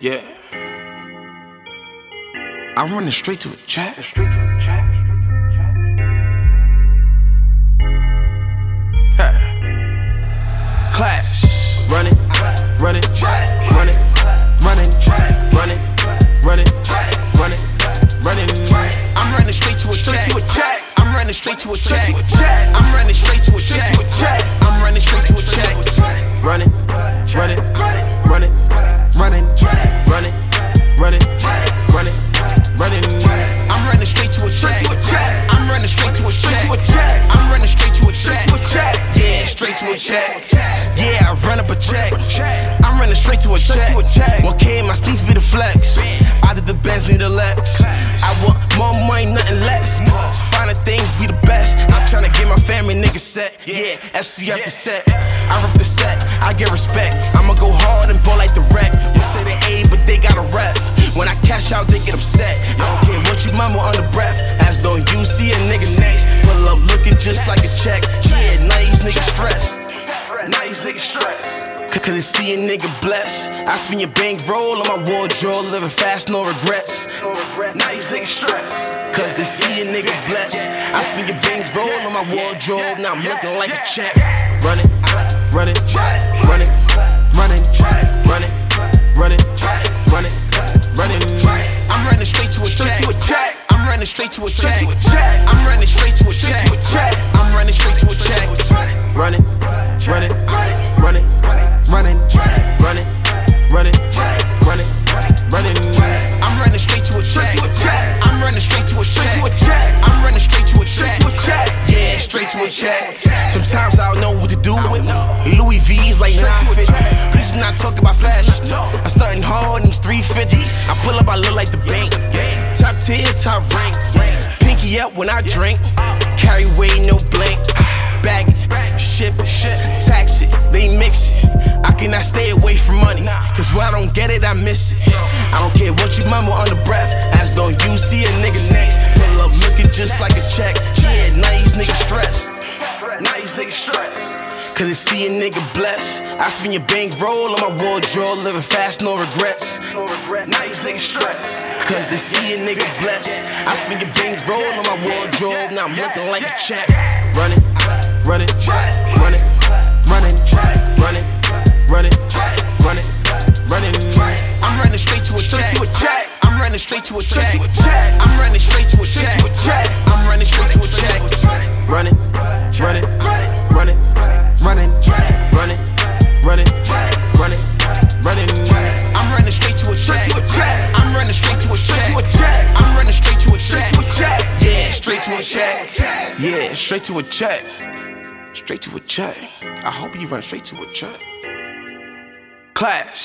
Yeah. I'm running straight to a chat. Class. Run it, run it, run it, run it, run it, run it, run it. I'm running straight to a chat. I'm running straight to a chat. I'm running straight to a chat. To a chat. Yeah, I run up a check. I'm running straight to a check. 1K, my sneaks be the flex. Out of the Benz, need a Lex. I want more money, nothing less. Finding things be the best. I'm trying to get my family niggas set. Yeah, FC up the set. I rep the set, I get respect. I'ma go hard and ball like the wreck. We say they A, but they got a ref. When I cash out, they get upset. I don't care what you mama on the breath. As long you see a nigga next. Pull up looking just like a check. Yeah, Cause they see a nigga blessed. I spend your bank roll on my wardrobe, living fast, no regrets. Now these niggas stressed. Cause they see a nigga blessed. I spend your bank roll on my wardrobe, now I'm looking like a check. Run it, run it, run it, run it, run it, run it, run it, run it. I'm running straight to a check. I'm running straight to a check. Straight to a check. Sometimes I don't know what to do with me. Louis V's like 950. Please not talk about fashion. I'm starting hard in these 350s. I pull up, I look like the bank. Top tier, top rank. Pinky up when I drink. Carry weight, no blank. Bag it, ship it, tax it, they mix it. I cannot stay away from money, cause when I don't get it, I miss it. I don't care what you mama on the breath, as long you see a nigga next. Pull up looking just like a check. These niggas stressed. Now these niggas stressed. Cause they see a nigga blessed. I spend your bank roll on my wardrobe, living fast, no regrets. Now these niggas stressed. Cause they see a nigga blessed. I spend your bank roll on my wardrobe, now I'm looking like a check. Run it, run it, run it, run it, run it, run it, run it, run it. I'm running straight to a check. I'm running straight to a check. To a check. Yeah, straight to a check. Straight to a check. I hope you run straight to a check. Class.